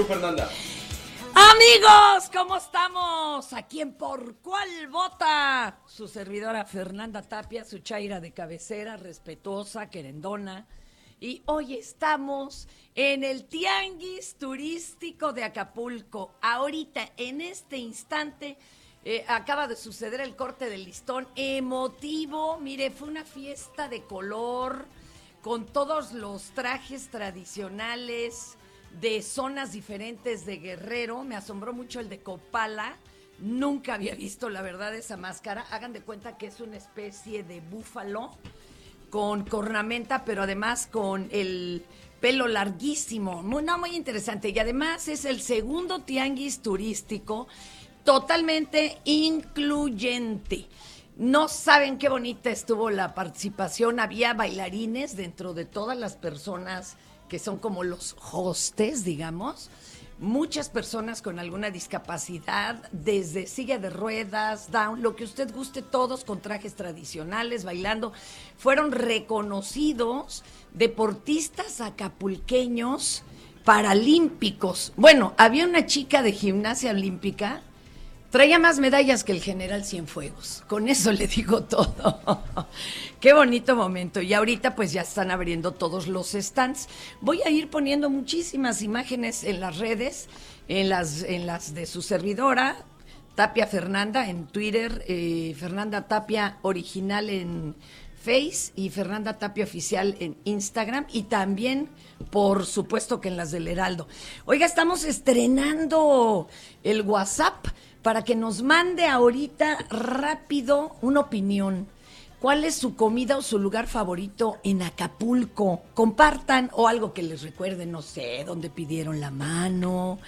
Fernanda. Amigos, ¿cómo estamos? ¿A quién por cuál vota? Su servidora Fernanda Tapia, su chaira de cabecera, respetuosa, querendona. Y hoy estamos en el Tianguis Turístico de Acapulco. Ahorita, en este instante, eh, acaba de suceder el corte del listón emotivo. Mire, fue una fiesta de color con todos los trajes tradicionales de zonas diferentes de Guerrero. Me asombró mucho el de Copala. Nunca había visto, la verdad, esa máscara. Hagan de cuenta que es una especie de búfalo con cornamenta, pero además con el pelo larguísimo. Muy, no, muy interesante. Y además es el segundo tianguis turístico totalmente incluyente. No saben qué bonita estuvo la participación. Había bailarines dentro de todas las personas que son como los hostes, digamos. Muchas personas con alguna discapacidad, desde silla de ruedas, down, lo que usted guste, todos con trajes tradicionales, bailando, fueron reconocidos deportistas acapulqueños paralímpicos. Bueno, había una chica de gimnasia olímpica Traía más medallas que el general Cienfuegos. Con eso le digo todo. Qué bonito momento. Y ahorita pues ya están abriendo todos los stands. Voy a ir poniendo muchísimas imágenes en las redes, en las, en las de su servidora, Tapia Fernanda en Twitter, eh, Fernanda Tapia original en Face y Fernanda Tapia oficial en Instagram y también, por supuesto, que en las del Heraldo. Oiga, estamos estrenando el WhatsApp para que nos mande ahorita rápido una opinión. ¿Cuál es su comida o su lugar favorito en Acapulco? Compartan o algo que les recuerde, no sé, donde pidieron la mano,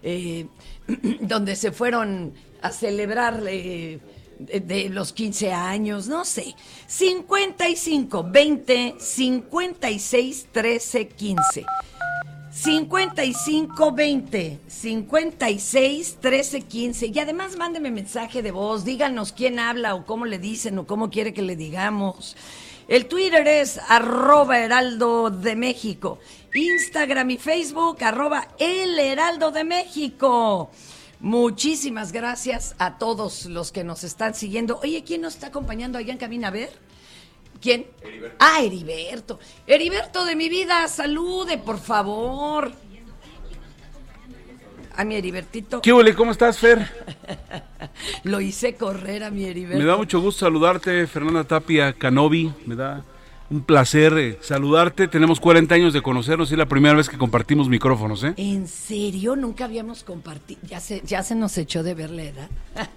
eh, donde se fueron a celebrar eh, de, de los 15 años, no sé. 55 20 56 13 15. 55 20 56 13 15 y además mándeme mensaje de voz, díganos quién habla o cómo le dicen o cómo quiere que le digamos. El Twitter es arroba heraldo de México, Instagram y Facebook arroba el heraldo de México. Muchísimas gracias a todos los que nos están siguiendo. Oye, ¿quién nos está acompañando allá en Cabina? A ver. ¿Quién? Ah, Heriberto. Heriberto de mi vida, salude, por favor. A mi Heribertito. ¿Qué huele? ¿Cómo estás, Fer? Lo hice correr a mi Heriberto. Me da mucho gusto saludarte, Fernanda Tapia Canovi. Me da un placer eh, saludarte. Tenemos 40 años de conocernos y es la primera vez que compartimos micrófonos, ¿eh? ¿En serio? Nunca habíamos compartido. Ya se, ya se nos echó de ver la edad.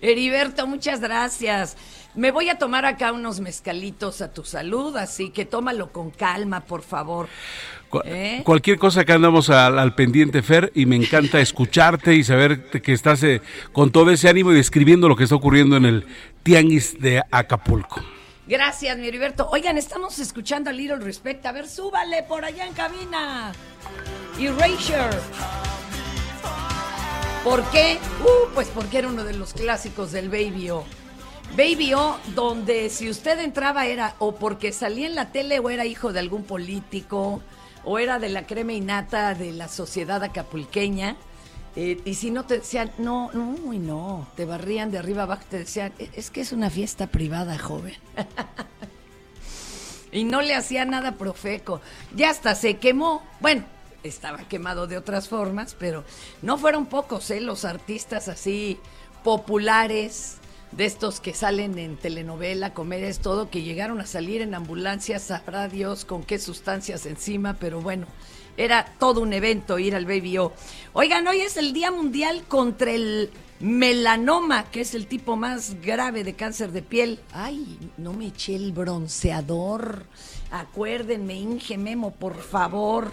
Heriberto, muchas gracias. Me voy a tomar acá unos mezcalitos a tu salud, así que tómalo con calma, por favor. ¿Eh? Cualquier cosa que andamos al, al pendiente, Fer, y me encanta escucharte y saber que estás eh, con todo ese ánimo y describiendo lo que está ocurriendo en el Tianguis de Acapulco. Gracias, mi Heriberto. Oigan, estamos escuchando a Little Respect. A ver, súbale por allá en cabina. Erasure. ¿Por qué? Uh, pues porque era uno de los clásicos del Baby O. Baby O, donde si usted entraba era o porque salía en la tele o era hijo de algún político o era de la crema innata de la sociedad acapulqueña. Eh, y si no te decían, no, no, uy, no, te barrían de arriba abajo, te decían, "E- es que es una fiesta privada, joven. y no le hacía nada profeco. Ya hasta se quemó. Bueno, estaba quemado de otras formas, pero no fueron pocos, ¿eh? Los artistas así populares, de estos que salen en telenovela, comedias, todo, que llegaron a salir en ambulancias, sabrá Dios con qué sustancias encima, pero bueno, era todo un evento ir al Baby O. Oigan, hoy es el Día Mundial contra el melanoma, que es el tipo más grave de cáncer de piel. Ay, no me eché el bronceador. Acuérdenme, Inge Memo, por favor.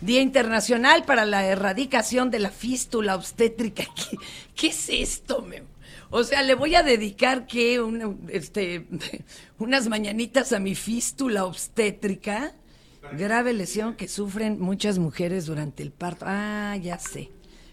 Día Internacional para la Erradicación de la Fístula Obstétrica. ¿Qué, qué es esto, Memo? O sea, le voy a dedicar que este, unas mañanitas a mi fístula obstétrica. Grave lesión que sufren muchas mujeres durante el parto. Ah, ya sé.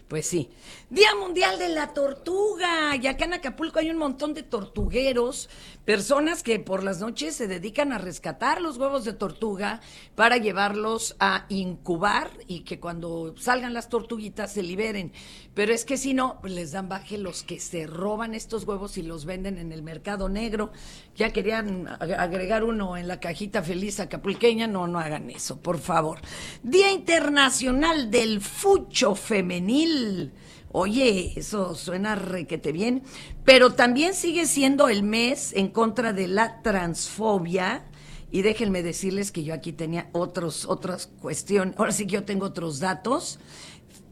Pues sí. Día Mundial de la Tortuga. Y acá en Acapulco hay un montón de tortugueros, personas que por las noches se dedican a rescatar los huevos de tortuga para llevarlos a incubar y que cuando salgan las tortuguitas se liberen. Pero es que si no, pues les dan baje los que se roban estos huevos y los venden en el mercado negro. Ya querían ag- agregar uno en la cajita feliz acapulqueña. No, no hagan eso, por favor. Día Internacional del Fucho Femenil. Oye, eso suena requete bien, pero también sigue siendo el mes en contra de la transfobia. Y déjenme decirles que yo aquí tenía otros, otras cuestiones. Ahora sí que yo tengo otros datos.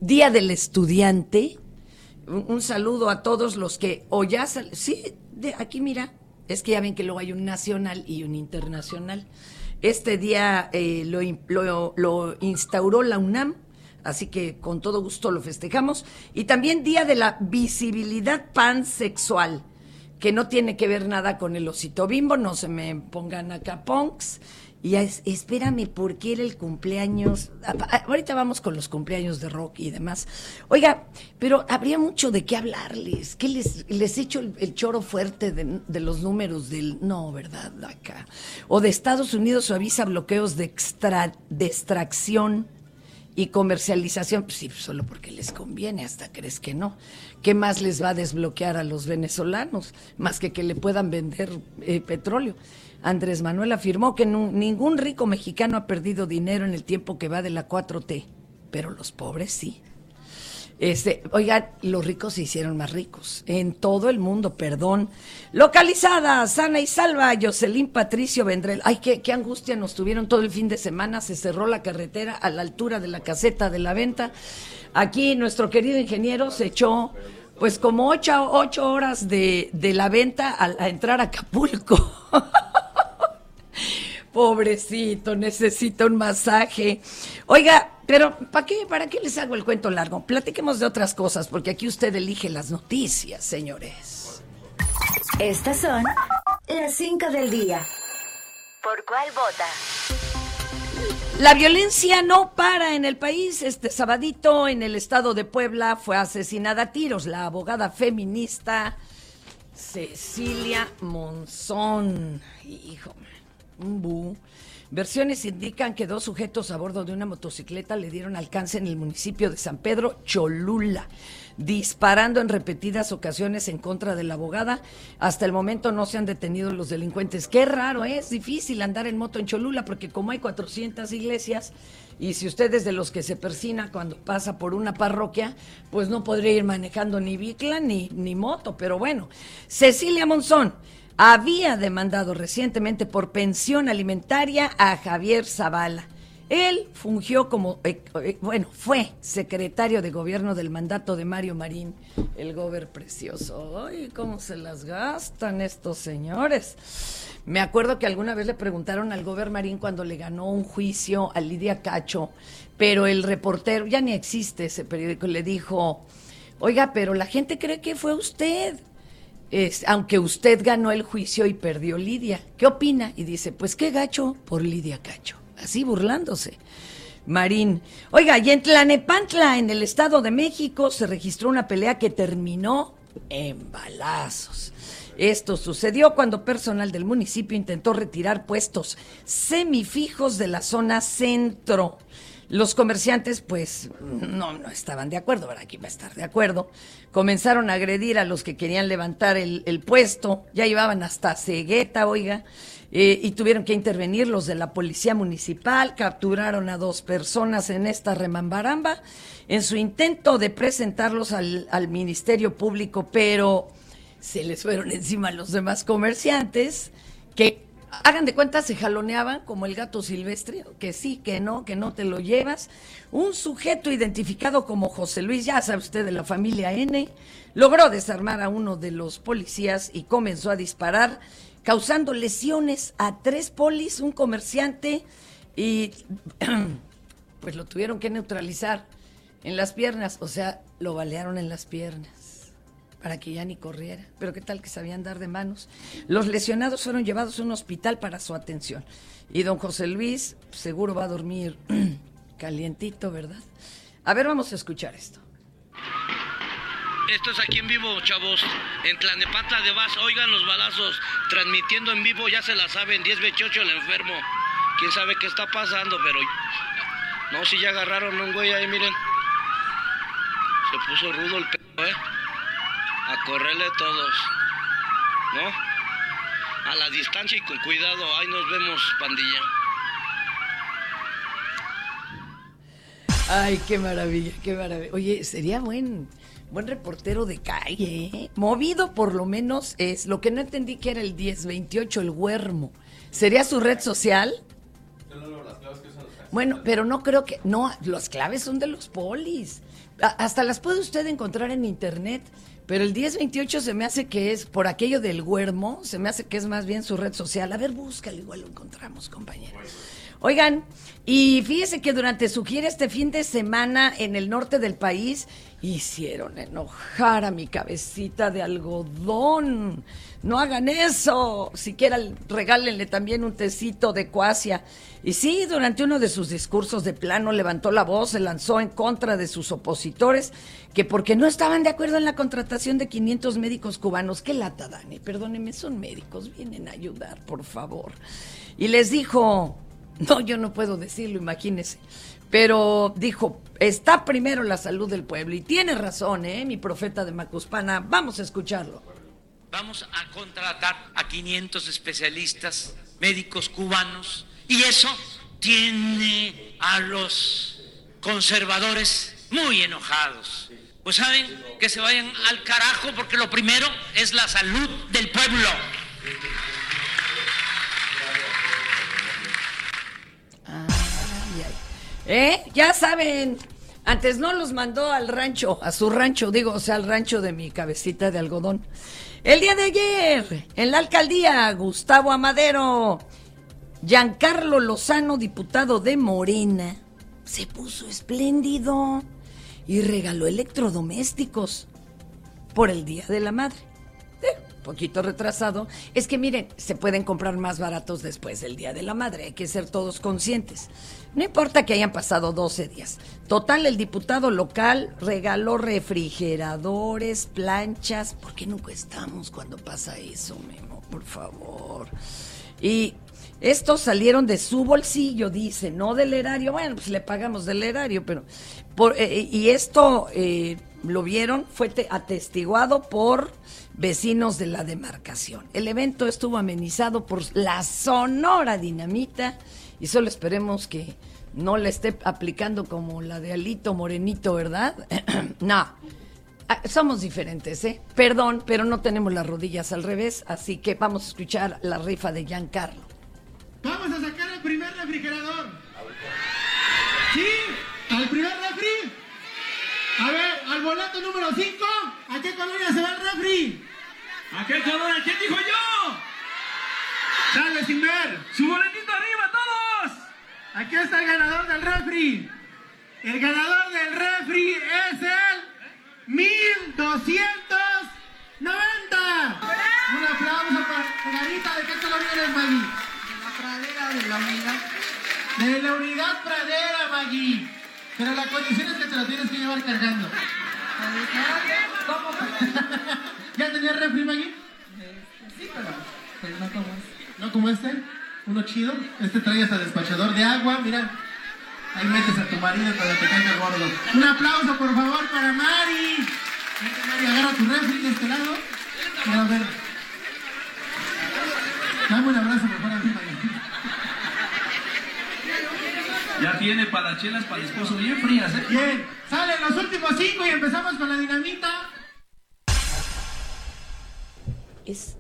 Día del Estudiante. Un, saludo a todos los que o ya sal- sí, de aquí mira, es que ya ven que luego hay un nacional y un internacional. Este día eh, lo, lo- lo instauró la UNAM, así que con todo gusto lo festejamos. Y también Día de la Visibilidad Pansexual, que no tiene que ver nada con el osito bimbo, no se me pongan acá punks. Y es- espérame, porque era el cumpleaños. Ah, ah, Ahorita vamos con los cumpleaños de rock y demás. Oiga, pero habría mucho de qué hablarles. ¿Qué les, les echo el, el choro fuerte de, los números del. No, ¿verdad? Acá. O de Estados Unidos suaviza bloqueos de, extra, de extracción y comercialización, pues sí, solo porque les conviene, hasta crees que no. ¿Qué más les va a desbloquear a los venezolanos? Más que que le puedan vender eh, petróleo. Andrés Manuel afirmó que ningún rico mexicano ha perdido dinero en el tiempo que va de la 4T, pero los pobres sí. Este, oigan, los ricos se hicieron más ricos. En todo el mundo, perdón. Localizada, sana y salva, Jocelyn Patricio Vendrell. Ay, qué, qué angustia nos tuvieron todo el fin de semana. Se cerró la carretera a la altura de la caseta de la venta. Aquí nuestro querido ingeniero se echó, pues, como ocho, ocho horas de, de la venta a, entrar a Acapulco. Pobrecito, necesita un masaje. Oiga, pero ¿para qué, ¿para qué les hago el cuento largo? Platiquemos de otras cosas, porque aquí usted elige las noticias, señores. Estas son las 5 del día. ¿Por cuál vota? La violencia no para en el país. Este sabadito en el estado de Puebla fue asesinada a tiros la abogada feminista Cecilia Monzón. Hijo, Versiones indican que dos sujetos a bordo de una motocicleta le dieron alcance en el municipio de San Pedro Cholula, disparando en repetidas ocasiones en contra de la abogada. Hasta el momento no se han detenido los delincuentes. Qué raro, ¿eh? es difícil andar en moto en Cholula porque como hay 400 iglesias y si usted es de los que se persina cuando pasa por una parroquia, pues no podría ir manejando ni bicla ni, ni moto. Pero bueno, Cecilia Monzón había demandado recientemente por pensión alimentaria a Javier Zavala. Él fungió como, eh, eh, bueno, fue secretario de gobierno del mandato de Mario Marín, el gober precioso. Ay, cómo se las gastan estos señores. Me acuerdo que alguna vez le preguntaron al gober Marín cuando le ganó un juicio a Lidia Cacho, pero el reportero, ya ni existe ese periódico, le dijo, oiga, pero la gente cree que fue usted. Es, aunque usted ganó el juicio y perdió Lidia. ¿Qué opina? Y dice, pues qué gacho por Lidia Cacho. Así burlándose. Marín. Oiga, y en Tlanepantla, en el Estado de México, se registró una pelea que terminó en balazos. Esto sucedió cuando personal del municipio intentó retirar puestos semifijos de la zona centro. Los comerciantes, pues, no, no estaban de acuerdo, ahora aquí va a estar de acuerdo. Comenzaron a agredir a los que querían levantar el, puesto, ya llevaban hasta cegueta, oiga, eh, y tuvieron que intervenir los de la policía municipal, capturaron a dos personas en esta remambaramba, en su intento de presentarlos al, al Ministerio Público, pero se les fueron encima los demás comerciantes hagan de cuenta se jaloneaban como el gato silvestre, que sí, que no, que no te lo llevas. Un sujeto identificado como José Luis, ya sabe usted de la familia N, logró desarmar a uno de los policías y comenzó a disparar, causando lesiones a tres polis, un comerciante y pues lo tuvieron que neutralizar en las piernas, o sea, lo balearon en las piernas para que ya ni corriera. Pero qué tal que sabían dar de manos. Los lesionados fueron llevados a un hospital para su atención. Y don José Luis seguro va a dormir calientito, ¿verdad? A ver, vamos a escuchar esto. Esto es aquí en vivo, chavos. En Tlanepantla de Vaz, oigan los balazos. Transmitiendo en vivo, ya se la saben. 1028 el enfermo. Quién sabe qué está pasando, pero. No, si ya agarraron un güey ahí, miren. Se puso rudo el pedo, ¿eh? A correrle todos. ¿No? A la distancia y con cuidado. Ahí nos vemos, pandilla. Ay, qué maravilla, qué maravilla. Oye, sería buen, buen reportero de calle, ¿eh? Movido por lo menos es. Lo que no entendí que era el 1028, el Huermo. ¿Sería su red social? Bueno, pero no creo que. No, las claves son de los polis. A- hasta las puede usted encontrar en internet. Pero el 1028 se me hace que es, por aquello del Huermo, se me hace que es más bien su red social. A ver, búscalo, igual lo encontramos, compañeros. Oigan, y fíjese que durante su gira este fin de semana en el norte del país hicieron enojar a mi cabecita de algodón. No hagan eso. Siquiera regálenle también un tecito de cuasia. Y sí, durante uno de sus discursos de plano levantó la voz, se lanzó en contra de sus opositores, que porque no estaban de acuerdo en la contratación de 500 médicos cubanos. Qué lata, Dani, perdónenme, son médicos, vienen a ayudar, por favor. Y les dijo, no, yo no puedo decirlo, imagínese. Pero dijo, está primero la salud del pueblo. Y tiene razón, ¿eh? Mi profeta de Macuspana. Vamos a escucharlo. Vamos a contratar a 500 especialistas médicos cubanos y eso tiene a los conservadores muy enojados. Pues saben que se vayan al carajo porque lo primero es la salud del pueblo. Ay, ay. ¿Eh? Ya saben. Antes no los mandó al rancho, a su rancho, digo, o sea, al rancho de mi cabecita de algodón. El día de ayer, en la alcaldía, Gustavo Amadero, Giancarlo Lozano, diputado de Morena, se puso espléndido y regaló electrodomésticos por el Día de la Madre. Eh, poquito retrasado. Es que miren, se pueden comprar más baratos después del Día de la Madre. Hay que ser todos conscientes. No importa que hayan pasado 12 días. Total, el diputado local regaló refrigeradores, planchas. ¿Por qué nunca estamos cuando pasa eso, Memo? Por favor. Y estos salieron de su bolsillo, dice, no del erario. Bueno, pues le pagamos del erario, pero. Por, eh, y esto eh, lo vieron, fue te- atestiguado por vecinos de la demarcación. El evento estuvo amenizado por la Sonora Dinamita y solo esperemos que no le esté aplicando como la de Alito Morenito, ¿verdad? no. Ah, Somos diferentes, ¿eh? Perdón, pero no tenemos las rodillas al revés, así que vamos a escuchar la rifa de Giancarlo. Vamos a sacar el primer refrigerador. ¿Sí? ¿Al primer refri? A ver, al boleto número 5, ¿a qué colonia se va el refri? ¿A qué colonia? ¿Quién dijo yo? Dale sin ver. ¡Su boletito arriba, todos! Aquí está el ganador del refri. El ganador del refri es el 1290. Un aplauso para Clarita. ¿De qué colonia eres, Maggie? La pradera de la unidad. De la unidad pradera, Maggie. Pero la condición es que te lo tienes que llevar cargando. ¿Cómo? ¿Ya tenías refri, Maggie? Sí, pero pues no como es. ¿No como este? ¿Uno chido? Este trae hasta despachador de agua, mira. Ahí metes a tu marido para que te caiga gordo. Un aplauso, por favor, para Mari. Vente, Mari, agarra tu refri de este lado. A ver. Dame un abrazo, por favor, a ti, Mari. Ya tiene para chelas para el esposo bien frías, ¿eh? Bien, salen los últimos cinco y empezamos con la dinamita. Es...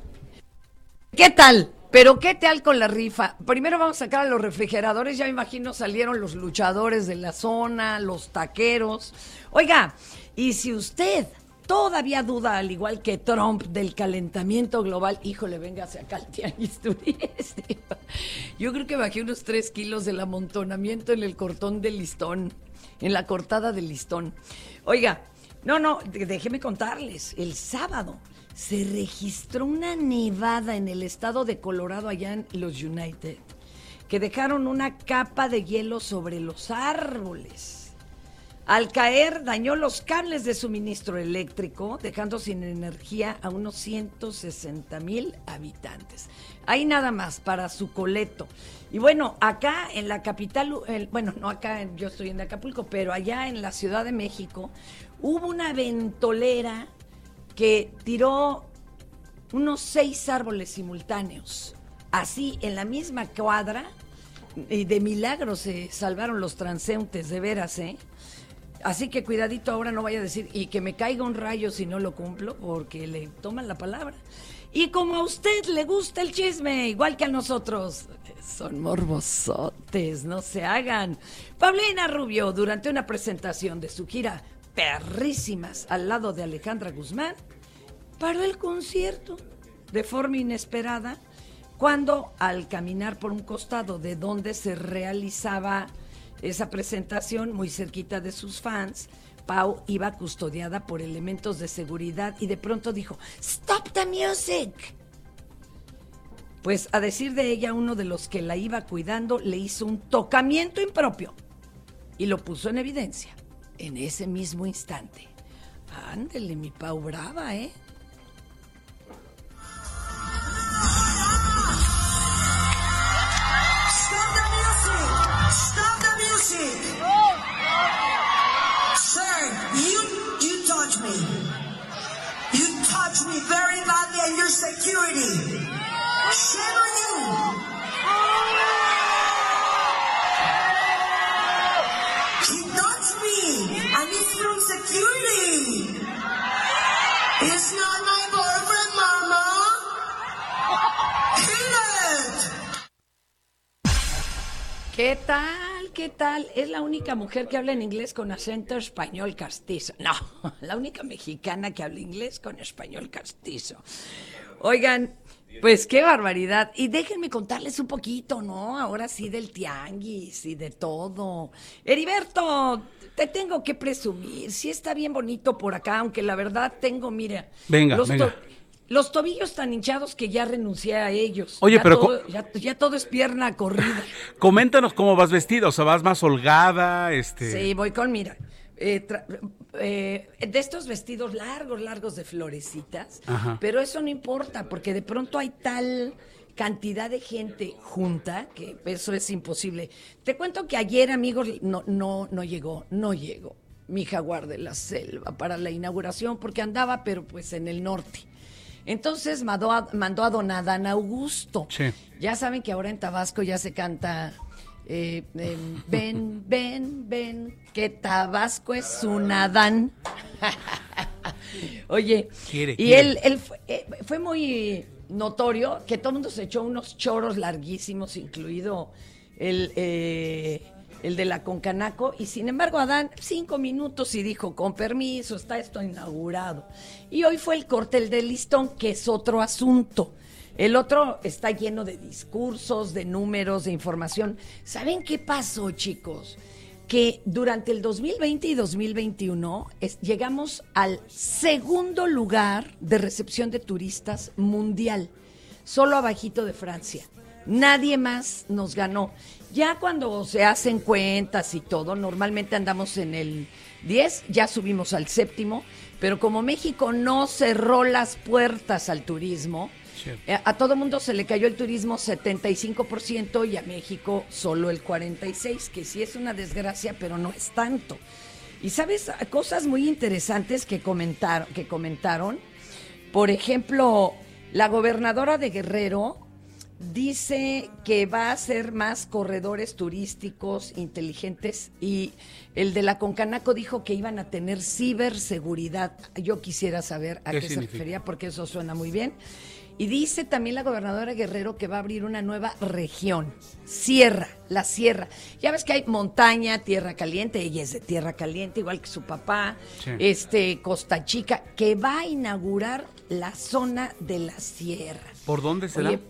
¿Qué tal? Pero ¿qué tal con la rifa? Primero vamos a sacar a los refrigeradores, ya me imagino salieron los luchadores de la zona, los taqueros. Oiga, y si usted todavía duda, al igual que Trump, del calentamiento global, híjole, véngase acá al tianguis turístico. Yo creo que bajé unos 3 kilos del amontonamiento en el cortón del listón, en la cortada del listón. Oiga, no, no, déjeme contarles, el sábado se registró una nevada en el estado de Colorado, allá en los United, que dejaron una capa de hielo sobre los árboles. Al caer, dañó los cables de suministro eléctrico, dejando sin energía a unos 160 mil habitantes. Ahí nada más para su coleto. Y bueno, acá en la capital, bueno, no acá, yo estoy en Acapulco, pero allá en la Ciudad de México, hubo una ventolera que tiró unos seis árboles simultáneos. Así, en la misma cuadra, y de milagro se salvaron los transeúntes, de veras, ¿eh? Así que cuidadito ahora no vaya a decir, y que me caiga un rayo si no lo cumplo, porque le toman la palabra. Y como a usted le gusta el chisme, igual que a nosotros, son morbosotes, no se hagan. Paulina Rubio, durante una presentación de su gira Perrísimas al lado de Alejandra Guzmán, paró el concierto de forma inesperada cuando al caminar por un costado de donde se realizaba esa presentación muy cerquita de sus fans, Pau iba custodiada por elementos de seguridad y de pronto dijo, Stop the music. Pues a decir de ella, uno de los que la iba cuidando le hizo un tocamiento impropio y lo puso en evidencia en ese mismo instante. Ándele, mi Pau brava, ¿eh? Music! Sir, you you touch me. You touch me very badly and your security. Shame on you! He touched me and it's from security. It's not my boyfriend, mama. Kill it! ¿Qué tal? ¿Qué tal? Es la única mujer que habla en inglés con acento español castizo. No, la única mexicana que habla inglés con español castizo. Oigan, pues qué barbaridad. Y déjenme contarles un poquito, ¿no? Ahora sí del tianguis y de todo. Heriberto, te tengo que presumir. Sí está bien bonito por acá, aunque la verdad tengo, mira. Venga, venga. Los tobillos tan hinchados que ya renuncié a ellos. Oye, Ya pero todo- ya, ya todo es pierna corrida. Coméntanos cómo vas vestida, o sea, vas más holgada, este... Sí, voy con, mira, eh, eh, de estos vestidos largos, largos de florecitas, Ajá. pero eso no importa, porque de pronto hay tal cantidad de gente junta que eso es imposible. Te cuento que ayer, amigos, no, no, no llegó, no llegó mi jaguar de la selva para la inauguración, porque andaba, pero pues en el norte. Entonces mandó a, mandó a don Adán Augusto. Sí. Ya saben que ahora en Tabasco ya se canta eh, em, ven, ven, ven, que Tabasco es un Adán. Oye, Quiere, y quiere. él, él fue, eh, fue muy notorio que todo el mundo se echó unos choros larguísimos, incluido el, eh, el de la Concanaco, y sin embargo Adán cinco minutos y dijo, con permiso, está esto inaugurado. Y hoy fue el corte del listón, que es otro asunto. El otro está lleno de discursos, de números, de información. ¿Saben qué pasó, chicos? Que durante el 2020 y 2021 es- llegamos al segundo lugar de recepción de turistas mundial, solo abajito de Francia. Nadie más nos ganó. Ya cuando se hacen cuentas y todo, normalmente andamos en el 10, ya subimos al séptimo, pero como México no cerró las puertas al turismo, eh, A todo mundo se le cayó el turismo 75% y a México solo el 46%, que sí es una desgracia, pero no es tanto. Y sabes, cosas muy interesantes que, comentar, que comentaron. Por ejemplo, la gobernadora de Guerrero dice que va a hacer más corredores turísticos inteligentes y el de la Concanaco dijo que iban a tener ciberseguridad. Yo quisiera saber a ¿Qué qué, se refería porque eso suena muy bien. Y dice también la gobernadora Guerrero que va a abrir una nueva región, Sierra, la Sierra. Ya ves que hay montaña, tierra caliente, ella es de tierra caliente, igual que su papá, Sí. este Costa Chica, que va a inaugurar la zona de la Sierra. ¿Por dónde será? Oye,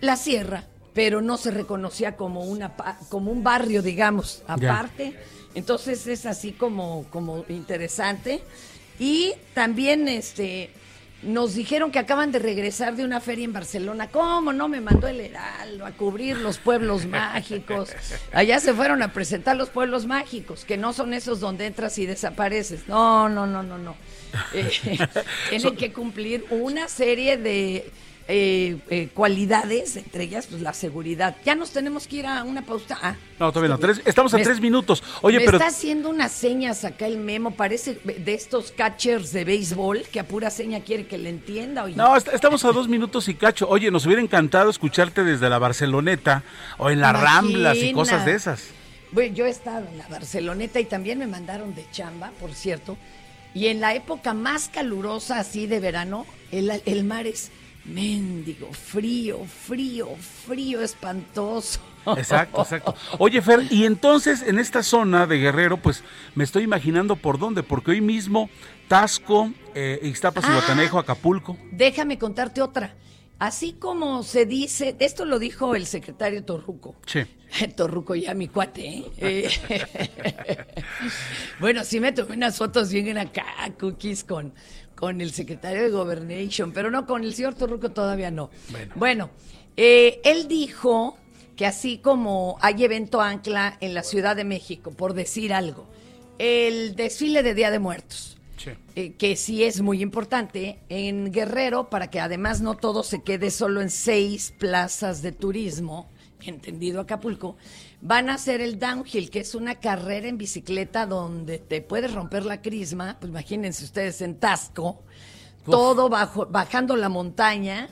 la sierra, pero no se reconocía como una como un barrio, digamos, aparte. Entonces es así como como interesante y también este nos dijeron que acaban de regresar de una feria en Barcelona. ¿Cómo no me mandó el Heraldo a cubrir los pueblos mágicos? Allá se fueron a presentar los pueblos mágicos, que no son esos donde entras y desapareces. No, no, no, no, no. Eh, tienen que cumplir una serie de eh, eh, cualidades, entre ellas pues la seguridad. Ya nos tenemos que ir a una pausa. Ah, No, todavía no. Tres- estamos a Me- tres minutos. Oye, me pero está haciendo unas señas acá el memo, parece de estos catchers de béisbol que a pura seña quiere que le entienda. Oye. No, est- estamos a dos minutos y cacho. Oye, nos hubiera encantado escucharte desde la Barceloneta o en las Ramblas y cosas de esas. Bueno, yo he estado en la Barceloneta y también me mandaron de chamba, por cierto. Y en la época más calurosa, así de verano, el, el mar es mendigo, frío, frío, frío, espantoso. Exacto, exacto. Oye, Fer, y entonces en esta zona de Guerrero, pues me estoy imaginando por dónde, porque hoy mismo Tasco, eh, Ixtapas y Ah. Guatanejo, Acapulco. Déjame contarte otra. Así como se dice, esto lo dijo el secretario Torruco. Sí. Torruco ya mi cuate, ¿eh? Eh, bueno, sí me tomé unas fotos bien acá, cookies, con, con el secretario de Governation, pero no con el señor Torruco todavía no. Bueno, eh, él dijo que así como hay evento ancla en la Ciudad de México, por decir algo, el desfile de Día de Muertos, Sí. eh, que sí es muy importante en Guerrero para que además no todo se quede solo en seis plazas de turismo, entendido Acapulco, van a hacer el downhill, que es una carrera en bicicleta donde te puedes romper la crisma, pues imagínense ustedes en Tasco, todo bajo, bajando la montaña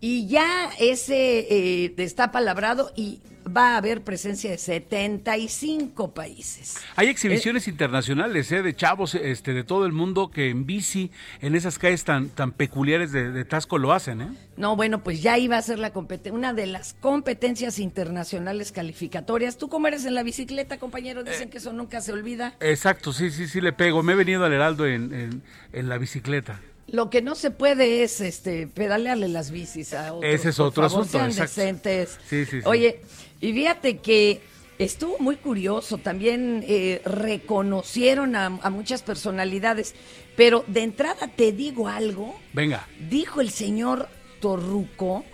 y ya ese eh, está palabrado y va a haber presencia de 75 países. Hay exhibiciones internacionales, ¿eh? De chavos este, de todo el mundo que en bici, en esas calles tan, tan peculiares de, de Tasco lo hacen, ¿eh? No, bueno, pues ya iba a ser la una de las competencias internacionales calificatorias. ¿Tú cómo eres en la bicicleta, compañero? Dicen que eso nunca se olvida. Exacto, sí, sí, sí le pego. Me he venido al Heraldo en, en, en la bicicleta. Lo que no se puede es este pedalearle las bicis a otros. Ese es por otro favor, asunto, sean decentes. Sí, sí, sí. Oye, y fíjate que estuvo muy curioso. También eh, reconocieron a, a muchas personalidades. Pero de entrada te digo algo. Venga. Dijo el señor Torruco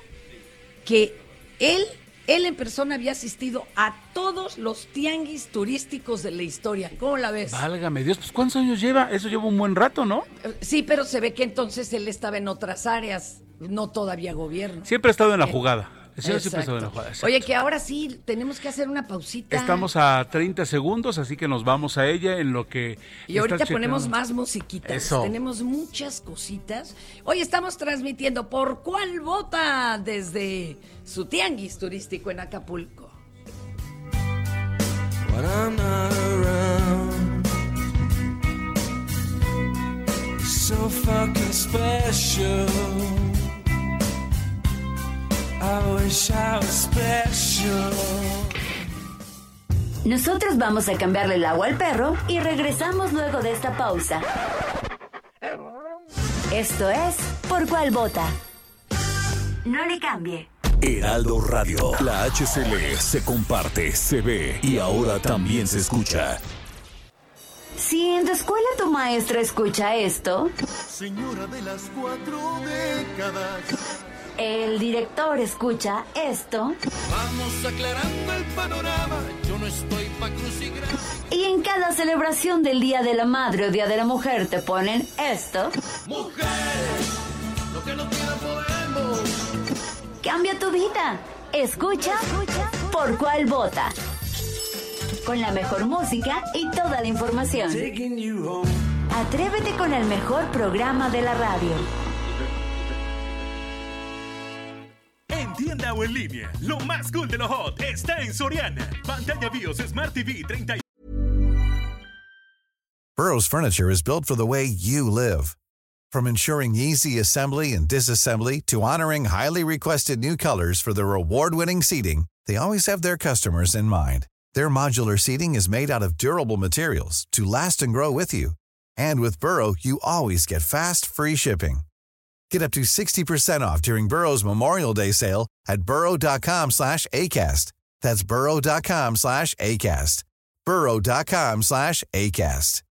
que él, él en persona había asistido a todos los tianguis turísticos de la historia. ¿Cómo la ves? Válgame Dios, pues ¿cuántos años lleva? Eso lleva un buen rato, ¿no? Eh, Sí, pero se ve que entonces él estaba en otras áreas, no todavía gobierno. Siempre ha estado en la Eh, jugada. Siempre exacto. Oye, que ahora sí tenemos que hacer una pausita. Estamos a 30 segundos, así que nos vamos a ella en lo que... Y ahorita estás ponemos checando. más musiquitas. Eso. Tenemos muchas cositas. Hoy estamos transmitiendo por cuál vota desde su tianguis turístico en Acapulco. Nosotros vamos a cambiarle el agua al perro y regresamos luego de esta pausa. Esto es Por cuál vota. No le cambie. Heraldo Radio. La HCL se comparte, se ve y ahora también se escucha. Si en tu escuela tu maestra escucha esto, Señora de las cuatro décadas. El director escucha esto, Vamos aclarando el panorama. Yo no estoy pa' crucigramas. y en cada celebración del Día de la Madre o Día de la Mujer te ponen esto, Mujeres, lo que no podemos. cambia tu vida. Escucha por cuál vota. Con la mejor música y toda la información. Atrévete con el mejor programa de la radio. En tienda o en línea. Lo más cool de lo hot está en Soriana. Pantalla BIOS Smart TV 30. Burrow's furniture is built for the way you live. From ensuring easy assembly and disassembly to honoring highly requested new colors for their award-winning seating, they always have their customers in mind. Their modular seating is made out of durable materials to last and grow with you. And with Burrow, you always get fast, free shipping. Get up to 60% off during Burrow's Memorial Day sale at burrow.com slash ACAST. That's burrow.com slash ACAST. burrow.com slash ACAST.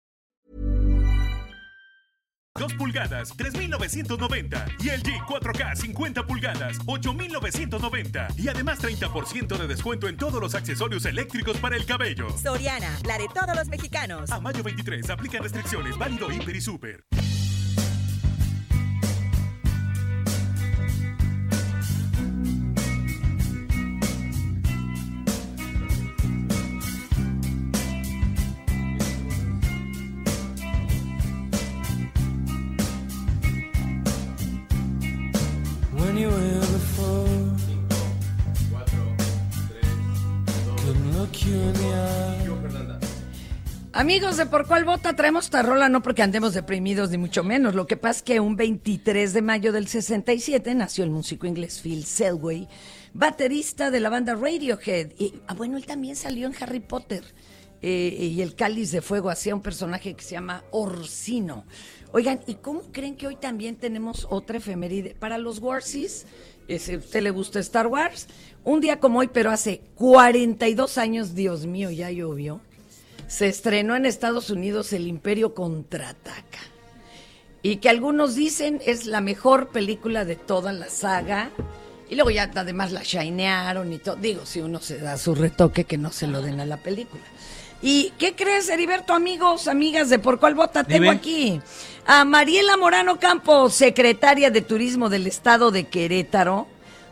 2 pulgadas, 3,990. Y el G 4K 50 pulgadas, 8,990. Y además 30% de descuento en todos los accesorios eléctricos para el cabello. Soriana, la de todos los mexicanos. A mayo 23, aplica restricciones, válido Hiper y Super. Amigos de Por Cuál Vota, traemos esta rola no porque andemos deprimidos ni mucho menos. Lo que pasa es que un 23 de mayo del 67 nació el músico inglés Phil Selway, baterista de la banda Radiohead. Y, ah, bueno, él también salió en Harry Potter. eh, y el Cáliz de Fuego hacía un personaje que se llama Orsino. Oigan, ¿y cómo creen que hoy también tenemos otra efeméride? Para los Warsies, eh, si a usted le gusta Star Wars, un día como hoy, pero hace 42 años, Dios mío, ya llovió, se estrenó en Estados Unidos El Imperio Contraataca. Y que algunos dicen es la mejor película de toda la saga. Y luego ya además la shinearon y todo. Digo, si uno se da su retoque, que no se lo den a la película. ¿Y qué crees, Heriberto, amigos, amigas de Por Cuál Vota? Tengo Dime. aquí a Mariela Morano Campos, secretaria de Turismo del Estado de Querétaro.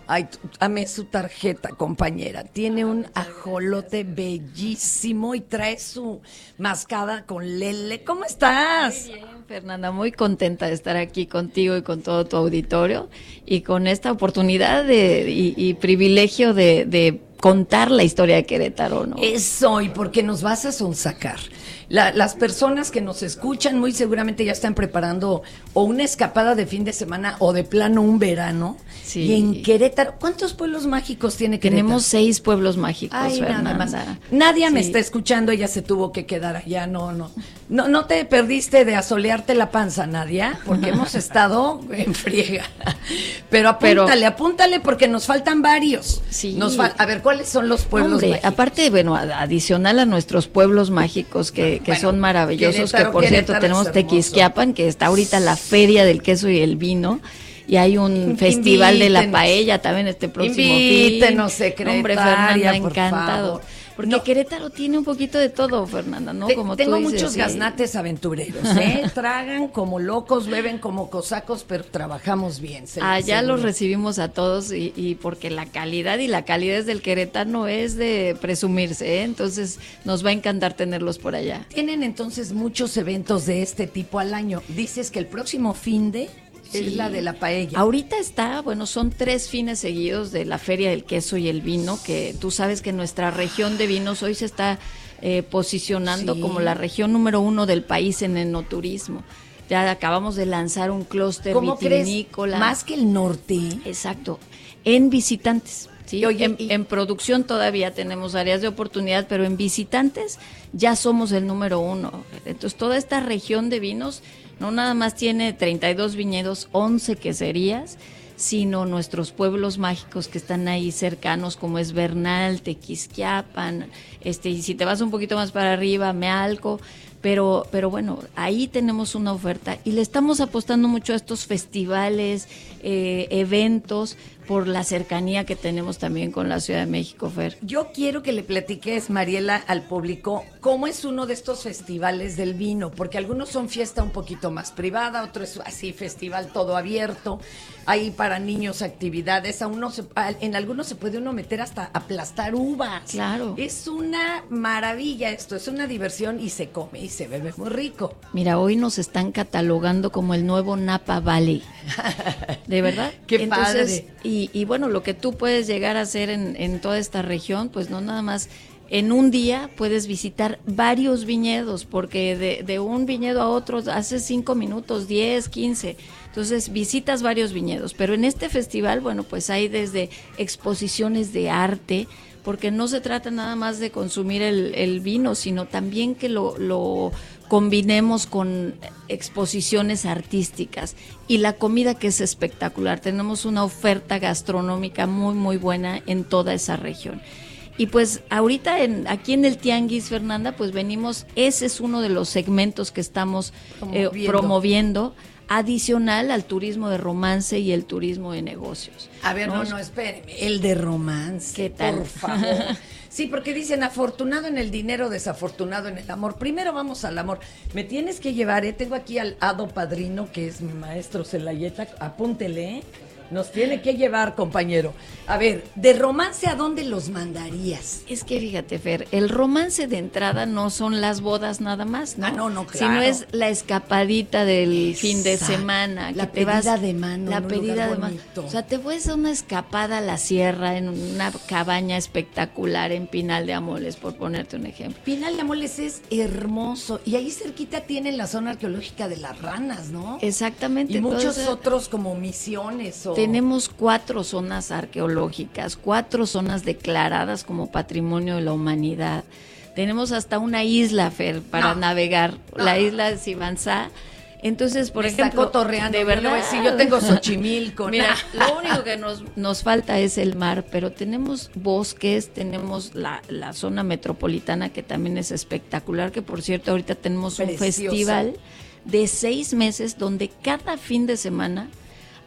Ay, dame su tarjeta, compañera. Tiene un ajolote bellísimo y trae su mascada con lele. ¿Cómo estás? Muy bien, Fernanda, muy contenta de estar aquí contigo y con todo tu auditorio y con esta oportunidad de, y, y privilegio de, de contar la historia de Querétaro, ¿no? Eso, y porque nos vas a sonsacar. La- las personas que nos escuchan muy seguramente ya están preparando o una escapada de fin de semana o de plano un verano. Sí. Y en Querétaro, ¿cuántos pueblos mágicos tiene Querétaro? Tenemos seis pueblos mágicos, Ay, nada más. Nadia me está escuchando, ella se tuvo que quedar allá, no, no. No, no te perdiste de asolearte la panza, Nadia, porque hemos estado en friega. Pero Pero- apúntale, apúntale porque nos faltan varios. Sí. Nos fal- a ver, ¿cuáles son los pueblos Hombre, mágicos? aparte, bueno, adicional a nuestros pueblos mágicos que, que Bueno, son maravillosos, que por cierto tenemos. Tequisquiapan, que está ahorita la feria del queso y el vino. Y hay un festival de la paella también este próximo Invítenos, fin. secretaria, Hombre, Fernanda, encantado. favor. Porque No. Querétaro tiene un poquito de todo, Fernanda, ¿no? Te- Como tengo tú dices, muchos sí. gaznates aventureros, ¿eh? Tragan como locos, beben como cosacos, pero trabajamos bien. se- Allá seguro. los recibimos a todos y, y porque la calidad y la calidez del querétano es de presumirse, ¿eh? entonces nos va a encantar tenerlos por allá. Tienen entonces muchos eventos de este tipo al año. Dices que el próximo fin de es la de la paella. Ahorita está, bueno, son tres fines seguidos de la Feria del Queso y el Vino, que tú sabes que nuestra región de vinos hoy se está eh, posicionando Sí. como la región número uno del país en enoturismo. Ya acabamos de lanzar un clúster vitivinícola. Más que el norte. Exacto, en visitantes. ¿sí? Y oye, en, y- en producción todavía tenemos áreas de oportunidad, pero en visitantes ya somos el número uno. Entonces, toda esta región de vinos no nada más tiene 32 viñedos, 11 queserías, sino nuestros pueblos mágicos que están ahí cercanos, como es Bernal, Tequisquiapan, este, y si te vas un poquito más para arriba, Mealco. Pero, pero bueno, ahí tenemos una oferta y le estamos apostando mucho a estos festivales, eh, eventos, por la cercanía que tenemos también con la Ciudad de México, Fer. Yo quiero que le platiques, Mariela, al público, cómo es uno de estos festivales del vino, porque algunos son fiesta un poquito más privada, otros así, festival todo abierto, hay para niños actividades, a uno se- en algunos se puede uno meter hasta aplastar uvas. Claro. Es una maravilla esto, es una diversión y se come. Y se bebe muy rico. Mira, hoy nos están catalogando como el nuevo Napa Valley. ¿De verdad? Qué padre. Y, y bueno, lo que tú puedes llegar a hacer en, toda esta región, pues no nada más en un día puedes visitar varios viñedos, porque de, un viñedo a otro hace cinco minutos, 10, 15. Entonces visitas varios viñedos. Pero en este festival, bueno, pues hay desde exposiciones de arte, porque no se trata nada más de consumir el, el vino, sino también que lo combinemos con exposiciones artísticas y la comida que es espectacular. Tenemos una oferta gastronómica muy, muy buena en toda esa región. Y pues ahorita en, aquí en el Tianguis, Fernanda, pues venimos, ese es uno de los segmentos que estamos eh, Promoviendo. adicional al turismo de romance y el turismo de negocios. A ver, no, no, espéreme. El de romance. ¿Qué tal? Por favor. Sí, porque dicen afortunado en el dinero, desafortunado en el amor. Primero vamos al amor. Me tienes que llevar, ¿eh? tengo aquí al hado padrino, que es mi maestro Celayeta. Apúntele, ¿eh? Nos tiene que llevar, compañero. A ver, de romance, ¿a dónde los mandarías? Es que fíjate, Fer, el romance de entrada no son las bodas nada más, ¿no? Ah, no, no, Sino claro. es la escapadita del fin de semana. La que te vas- pedida de mano La pedida de mano. O sea, te puedes a una escapada a la sierra en una cabaña espectacular en Pinal de Amoles, por ponerte un ejemplo. Pinal de Amoles es hermoso. Y ahí cerquita tienen la zona arqueológica de las ranas, ¿no? Exactamente. Y muchos entonces, otros como misiones o... Tenemos cuatro zonas arqueológicas, cuatro zonas declaradas como patrimonio de la humanidad. Tenemos hasta una isla, Fer, para No. navegar, No. la isla de Sibanzá. Entonces, por Me ejemplo, cotorreando, de verdad. decir, yo tengo Xochimilco, Mira, lo único que nos, nos falta es el mar, pero tenemos bosques, tenemos la, la zona metropolitana que también es espectacular, que por cierto ahorita tenemos un festival de seis meses donde cada fin de semana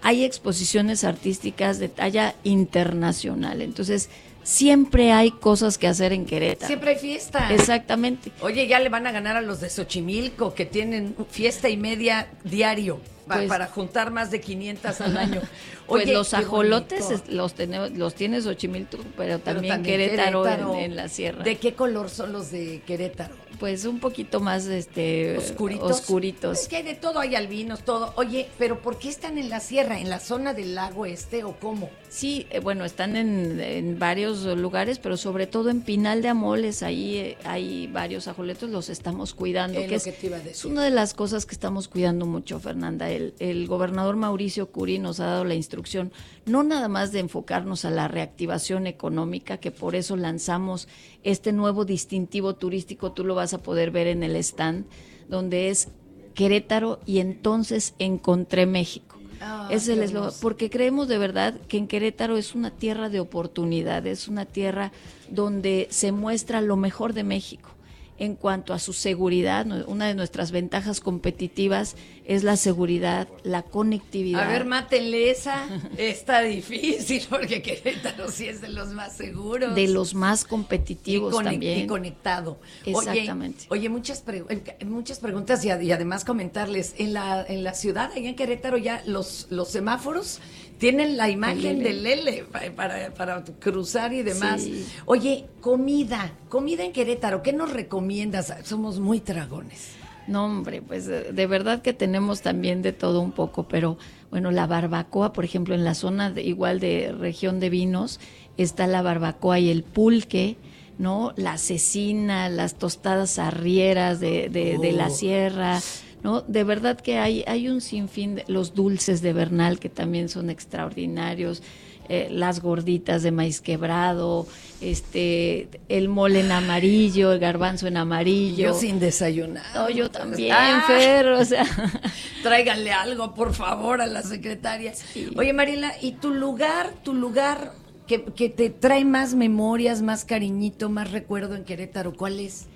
hay exposiciones artísticas de talla internacional. Entonces, siempre hay cosas que hacer en Querétaro. Siempre hay fiesta. Exactamente. Oye, ya le van a ganar a los de Xochimilco, que tienen fiesta y media diario Pues- para juntar más de 500 al año. Pues los ajolotes los tenemos, los tiene Xochimilco, pero Pero también, también Querétaro, Querétaro. En, en la sierra. ¿De qué color son los de Querétaro? Pues un poquito más este ¿Oscuritos? oscuritos. Es que hay de todo, hay albinos, todo. Oye, pero ¿por qué están en la sierra? ¿En la zona del lago este o cómo? Sí, eh, bueno, están en, en varios lugares, pero sobre todo en Pinal de Amoles, ahí eh, hay varios ajoletos, los estamos cuidando. Es que es, que una de las cosas que estamos cuidando mucho, Fernanda. El, el gobernador Mauricio Curi nos ha dado la instrucción, no nada más de enfocarnos a la reactivación económica, que por eso lanzamos este nuevo distintivo turístico, tú lo vas a poder ver en el stand, donde es Querétaro y entonces encontré México. Ah, es el eslogan, porque creemos de verdad que en Querétaro es una tierra de oportunidades, es una tierra donde se muestra lo mejor de México en cuanto a su seguridad. Una de nuestras ventajas competitivas es la seguridad, la conectividad. A ver, mátenle esa. Está difícil porque Querétaro sí es de los más seguros. de los más y, competitivos conec- también. y conectado. Exactamente. Oye, oye muchas, pre- muchas preguntas y, y además comentarles. En la, en la ciudad, allá en Querétaro, ya los, los semáforos tienen la imagen El del L. L pa- para, para cruzar y demás. Sí. Oye, comida, comida en Querétaro, ¿qué nos recomiendas? Somos muy dragones. No, hombre, pues de, de verdad que tenemos también de todo un poco, pero bueno, la barbacoa, por ejemplo, en la zona de- igual de región de vinos, está la barbacoa y el pulque, ¿no? La cecina, las tostadas arrieras de, de, de la Oh. sierra, ¿no? De verdad que hay, hay un sinfín de los dulces de Bernal que también son extraordinarios. eh, las gorditas de maíz quebrado, este, el mole en amarillo, el garbanzo en amarillo. Yo sin desayunar. No, yo también, Ah. Fer, o sea. Tráiganle algo, por favor, a la secretaria. Oye, Mariela, ¿y tu lugar, tu lugar que, que te trae más memorias, más cariñito, más recuerdo en Querétaro, cuál es?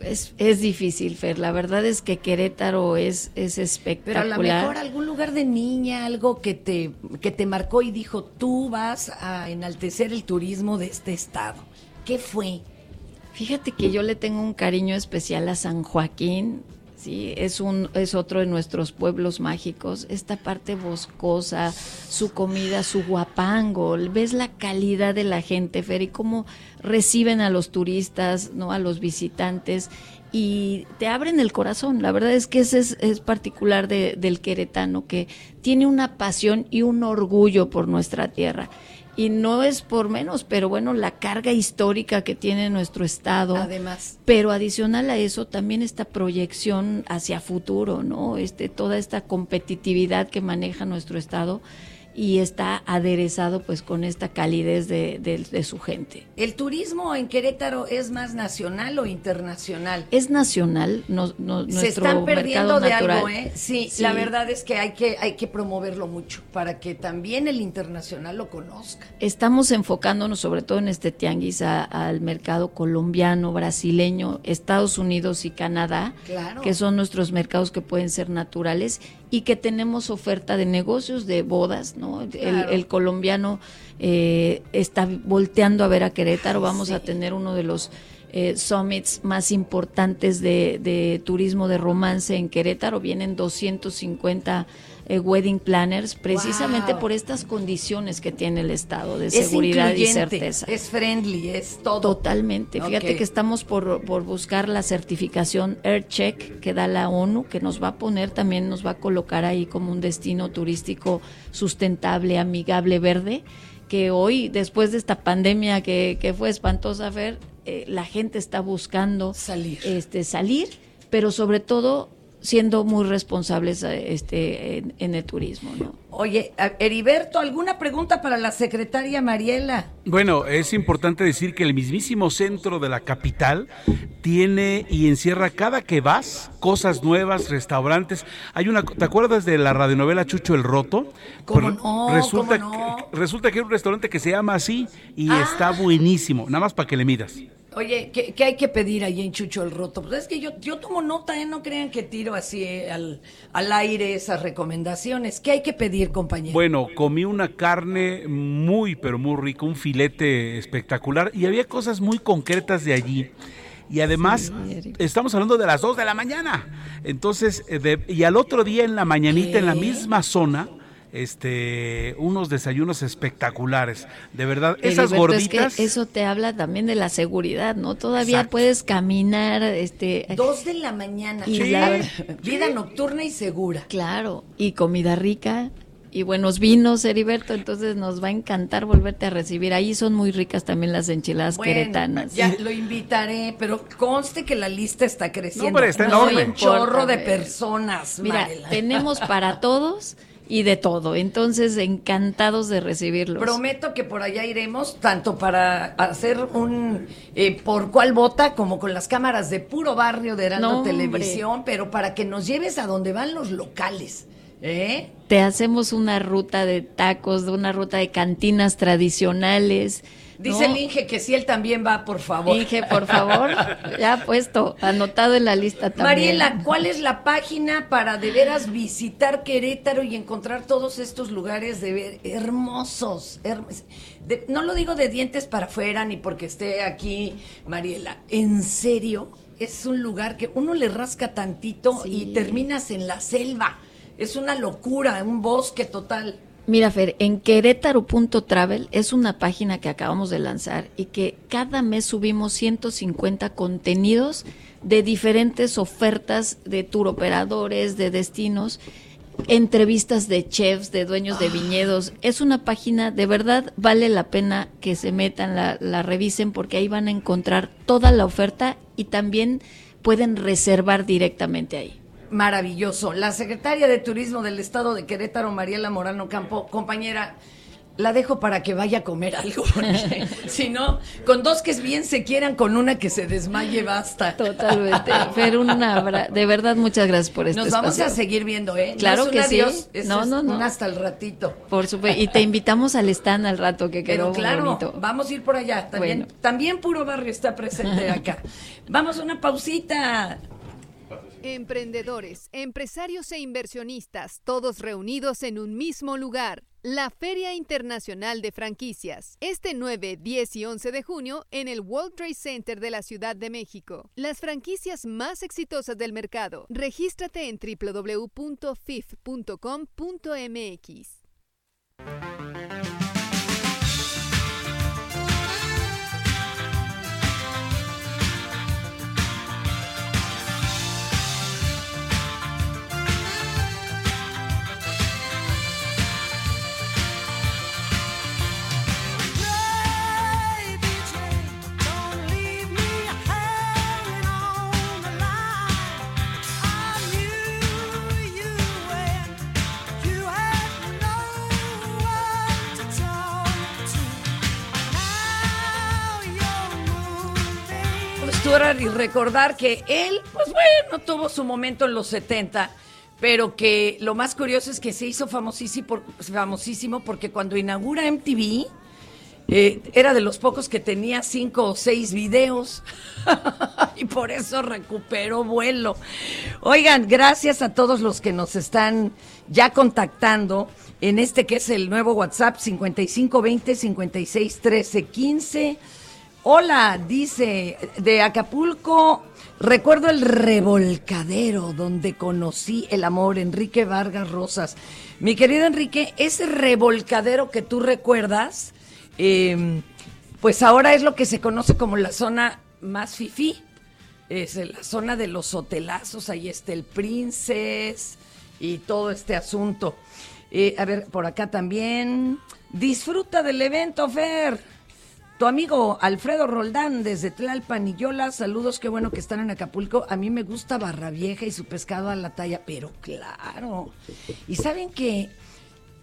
Es, es difícil, Fer. La verdad es que Querétaro es, es Pero a espectacular. lo mejor algún lugar de niña, algo que te, que te marcó y dijo, tú vas a enaltecer el turismo de este estado. ¿Qué fue? Fíjate que yo le tengo un cariño especial a San Joaquín. Sí, es un es otro de nuestros pueblos mágicos. Esta parte boscosa, su comida, su guapango. Ves la calidad de la gente, Fer, y cómo reciben a los turistas, no a los visitantes y te abren el corazón. La verdad es que ese es, es particular de, del queretano, que tiene una pasión y un orgullo por nuestra tierra y no es por menos, pero bueno, la carga histórica que tiene nuestro estado. Además. Pero adicional a eso también esta proyección hacia futuro, ¿no? Este toda esta competitividad que maneja nuestro estado y está aderezado pues con esta calidez de, de, de, su gente. ¿El turismo en Querétaro es más nacional o internacional? Es nacional, no, no, Se están perdiendo de algo, ¿eh? Sí, sí, la verdad es que hay, que hay que promoverlo mucho para que también el internacional lo conozca. Estamos enfocándonos sobre todo en este tianguis a, al mercado colombiano, brasileño, Estados Unidos y Canadá, claro. que son nuestros mercados que pueden ser naturales y que tenemos oferta de negocios, de bodas, ¿no? Claro. El, el, colombiano eh, está volteando a ver a Querétaro, vamos Sí. a tener uno de los eh, summits más importantes de, de turismo de romance en Querétaro, vienen 250 eh, wedding planners, precisamente Wow. por estas condiciones que tiene el Estado de Es seguridad y certeza. Es friendly, es todo. Totalmente. Fíjate que estamos por, por buscar la certificación AirCheck que da la ONU, que nos va a poner también, nos va a colocar ahí como un destino turístico sustentable, amigable, verde, que hoy, después de esta pandemia que, que fue espantosa, Fer, eh, la gente está buscando salir. Este, salir, pero sobre todo siendo muy responsables eh, este, en, en el turismo, ¿no? Oye, Heriberto, ¿alguna pregunta para la secretaria Mariela? Bueno, es importante decir que el mismísimo centro de la capital tiene y encierra cada que vas cosas nuevas, restaurantes. Hay una, ¿te acuerdas de la radionovela Chucho el Roto? ¿Cómo no? Resulta, ¿Cómo no? que, resulta que hay un restaurante que se llama así y Ah. está buenísimo, nada más para que le midas. Oye, ¿qué, qué hay que pedir ahí en Chucho el Roto? Pues es que yo, yo tomo nota, ¿eh? No crean que tiro así eh, al, al aire esas recomendaciones. ¿Qué hay que pedir, compañero? Bueno, comí una carne muy, pero muy rica, un filete espectacular y había cosas muy concretas de allí. Y además, estamos hablando de las 2 de la mañana. Entonces, eh, de- y al otro día en la mañanita, en la misma zona, este, unos desayunos espectaculares. De verdad, esas Heriberto, es que gorditas. eso te habla también de la seguridad, ¿no? Todavía Exacto. puedes caminar, este, Dos de la mañana. Y la ver- Vida nocturna y segura. claro, y comida rica y buenos vinos, Heriberto, entonces nos va a encantar volverte a recibir. Ahí son muy ricas también las enchiladas Bueno, queretanas. Ya lo invitaré, pero conste que la lista está creciendo. No, hombre, está No enorme. un chorro de personas. Mira, tenemos para todos y de todo, entonces encantados de recibirlos. Prometo que por allá iremos, tanto para hacer un eh, por cuál vota, como con las cámaras de puro barrio de Heraldo No, hombre. Televisión, pero para que nos lleves a donde van los locales. ¿Eh? Te hacemos una ruta de tacos, de una ruta de cantinas tradicionales. Dice ¿no? el Inge que si él también va, por favor. Inge, por favor, ya puesto, anotado en la lista también. Mariela, ¿cuál es la página para de veras visitar Querétaro y encontrar todos estos lugares de ver hermosos? de- no lo digo de dientes para afuera ni porque esté aquí, Mariela. En serio, es un lugar que uno le rasca tantito y terminas en la selva. Es una locura, un bosque total. Mira, Fer, en querétaro.travel es una página que acabamos de lanzar y que cada mes subimos 150 contenidos de diferentes ofertas de tour operadores, de destinos, entrevistas de chefs, de dueños de viñedos. Es una página, de verdad, vale la pena que se metan, la, la revisen, porque ahí van a encontrar toda la oferta y también pueden reservar directamente ahí. Maravilloso. La secretaria de Turismo del Estado de Querétaro, Mariela Morano Campo, compañera, la dejo para que vaya a comer algo, si no, con dos que bien se quieran, con una que se desmaye basta. Totalmente. Fer, un abra- de verdad, muchas gracias por este Nos vamos espacio. a seguir viendo, ¿eh? Claro es que sí. No, es no, no. hasta el ratito. Por supuesto. Y te invitamos al stand al rato, que Pero quedó claro, bonito. vamos a ir por allá. También, Bueno. también Puro Barrio está presente acá. Vamos a una pausita. Emprendedores, empresarios e inversionistas, todos reunidos en un mismo lugar. la Feria Internacional de Franquicias, este 9, 10 y 11 de junio en el World Trade Center de la Ciudad de México. Las franquicias más exitosas del mercado. Regístrate en www.fif.com.mx. y recordar que él, pues bueno, tuvo su momento en los 70, pero que lo más curioso es que se hizo famosísimo, porque cuando inaugura MTV, eh, era de los pocos que tenía cinco o seis videos y por eso recuperó vuelo. Oigan, gracias a todos los que nos están ya contactando en este que es el nuevo WhatsApp 5520 56 13 15 Hola, dice, de Acapulco, recuerdo el revolcadero donde conocí el amor, Enrique Vargas Rosas. Mi querido Enrique, ese revolcadero que tú recuerdas, em, pues ahora es lo que se conoce como la zona más fifí. Es la zona de los hotelazos, ahí está el Princes y todo este asunto. Eh, a ver, por acá también. Disfruta del evento, Fer. Tu amigo Alfredo Roldán desde Tlalpan y Yola, saludos, qué bueno que están en Acapulco. A mí me gusta Barra Vieja y su pescado a la talla, pero claro. Y saben que eh,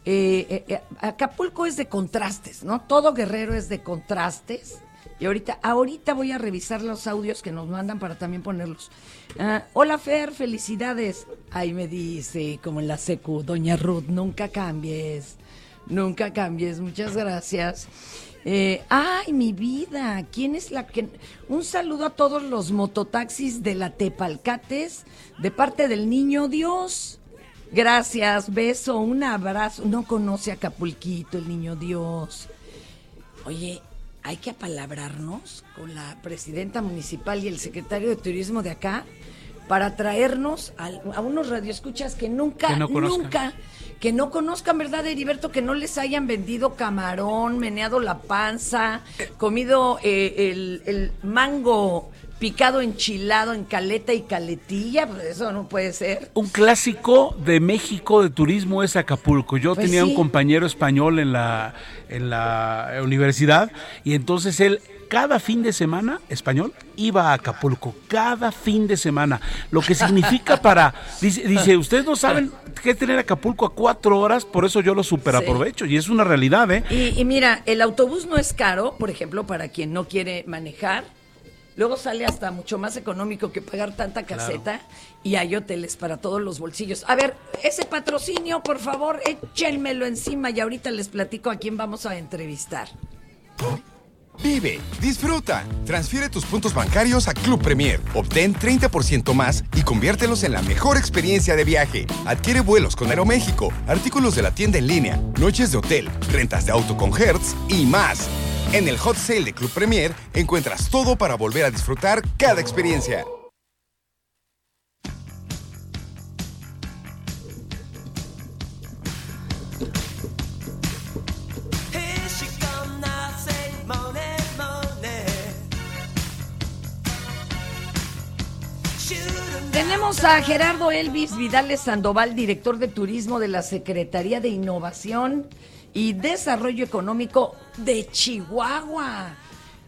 eh, eh, Acapulco es de contrastes, ¿no? Todo guerrero es de contrastes. Y ahorita, ahorita voy a revisar los audios que nos mandan para también ponerlos. Ah, hola Fer, felicidades. Ahí me dice, como en la secu, Doña Ruth, nunca cambies, nunca cambies, muchas gracias. Eh, ay, mi vida, ¿quién es la que...? Un saludo a todos los mototaxis de la Tepalcates, de parte del niño Dios. Gracias, beso, un abrazo. No conoce a Capulquito, el niño Dios. Oye, hay que apalabrarnos con la presidenta municipal y el secretario de turismo de acá para traernos a, unos radioescuchas que nunca, nunca que no conozcan, ¿verdad, Heriberto? Que no les hayan vendido camarón, meneado la panza, comido eh, el, mango picado enchilado en caleta y caletilla, pues eso no puede ser. Un clásico de México de turismo es Acapulco. Yo pues tenía un compañero español en la, en la universidad y entonces él cada fin de semana, español, iba a Acapulco, cada fin de semana. Lo que significa para, dice, dice ustedes no saben qué tener Acapulco a cuatro horas, por eso yo lo super aprovecho y es una realidad, ¿eh? Y, y mira, el autobús no es caro, por ejemplo, para quien no quiere manejar. Luego sale hasta mucho más económico que pagar tanta caseta y hay hoteles para todos los bolsillos. A ver, ese patrocinio, por favor, échenmelo encima y ahorita les platico a quién vamos a entrevistar. Vive, disfruta. Transfiere tus puntos bancarios a Club Premier. Obtén 30% más y conviértelos en la mejor experiencia de viaje. Adquiere vuelos con Aeroméxico, artículos de la tienda en línea, noches de hotel, rentas de auto con Hertz y más. En el hot sale de Club Premier encuentras todo para volver a disfrutar cada experiencia. Tenemos a Gerardo Elvis Vidales Sandoval, director de turismo de la Secretaría de Innovación y Desarrollo Económico de Chihuahua.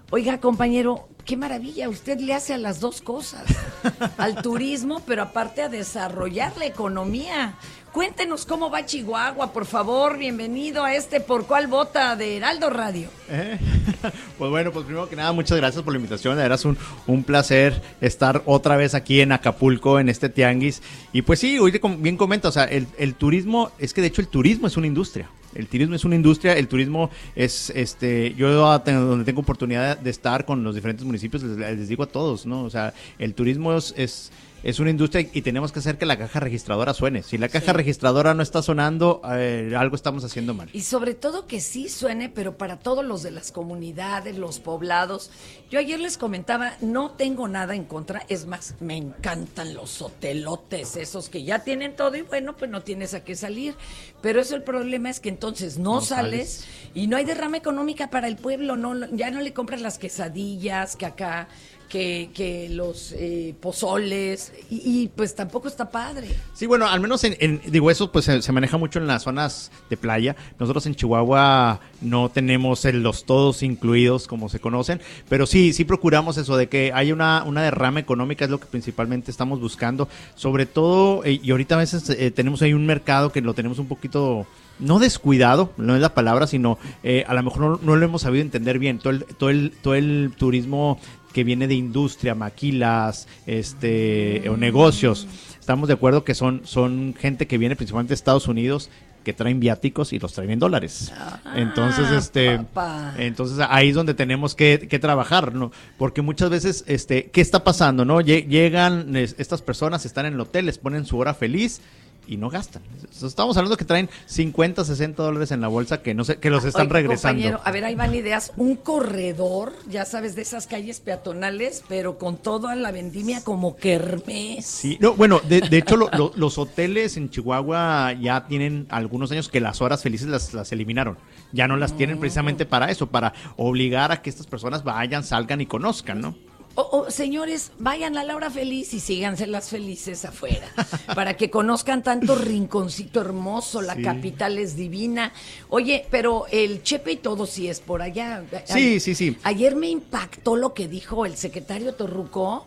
Oiga, compañero, qué maravilla, usted le hace a las dos cosas, al turismo, pero aparte a desarrollar la economía. Cuéntenos cómo va Chihuahua, por favor. Bienvenido a este Por Cuál Vota de Heraldo Radio. Eh, pues bueno, pues primero que nada, muchas gracias por la invitación. Era un, un placer estar otra vez aquí en Acapulco, en este tianguis. Y pues sí, hoy bien comenta, o sea, el, el turismo, es que de hecho el turismo es una industria. El turismo es una industria, el turismo es, este, yo donde tengo oportunidad de estar con los diferentes municipios, les, digo a todos, ¿no? O sea, el turismo es es una industria y tenemos que hacer que la caja registradora suene. Si la caja registradora no está sonando, eh, algo estamos haciendo mal. Y sobre todo que sí suene, pero para todos los de las comunidades, los poblados. Yo ayer les comentaba, no tengo nada en contra, es más, me encantan los hotelotes, esos que ya tienen todo y bueno, pues no tienes a qué salir. Pero eso el problema es que entonces no, No sales, sales. y no hay derrama económica para el pueblo, no, ya no le compras las quesadillas que acá, que, que los eh, pozoles, y, y pues tampoco está padre. Sí, bueno, al menos en, en- digo, eso pues se, maneja mucho en las zonas de playa. Nosotros en Chihuahua no tenemos el- los todos incluidos como se conocen, pero sí, sí procuramos eso de que haya una, una derrama económica, es lo que principalmente estamos buscando. Sobre todo, eh, y ahorita a veces eh, tenemos ahí un mercado que lo tenemos un poquito no descuidado, no es la palabra, sino eh, a lo mejor no, no lo hemos sabido entender bien. Todo todo todo el turismo que viene de industria, maquilas, este, o negocios. Estamos de acuerdo que son, son gente que viene principalmente de Estados Unidos que traen viáticos y los traen en dólares. entonces, este, papá. entonces ahí es donde tenemos que, que trabajar, ¿no? Porque muchas veces, este, ¿qué está pasando, no? Lle- Llegan es- estas personas, están en el hotel, les ponen su hora feliz y no gastan. Estamos hablando que traen 50, 60 dólares en la bolsa que no sé, que los están regresando. a ver, ahí van ideas. Un corredor, ya sabes, de esas calles peatonales, pero con toda la vendimia como kermés. Sí, no, bueno, de, de hecho lo- lo- los hoteles en Chihuahua ya tienen algunos años que las horas felices las, las eliminaron. Ya no las tienen precisamente para eso, para obligar a que estas personas vayan, salgan y conozcan, ¿no? O, o, señores, vayan a la hora feliz y síganse las felices afuera, para que conozcan tanto rinconcito hermoso, la Sí. capital es divina. Oye, pero el Chepe y todo sí es por allá. Sí, sí, sí. Ayer me impactó lo que dijo el secretario Torruco.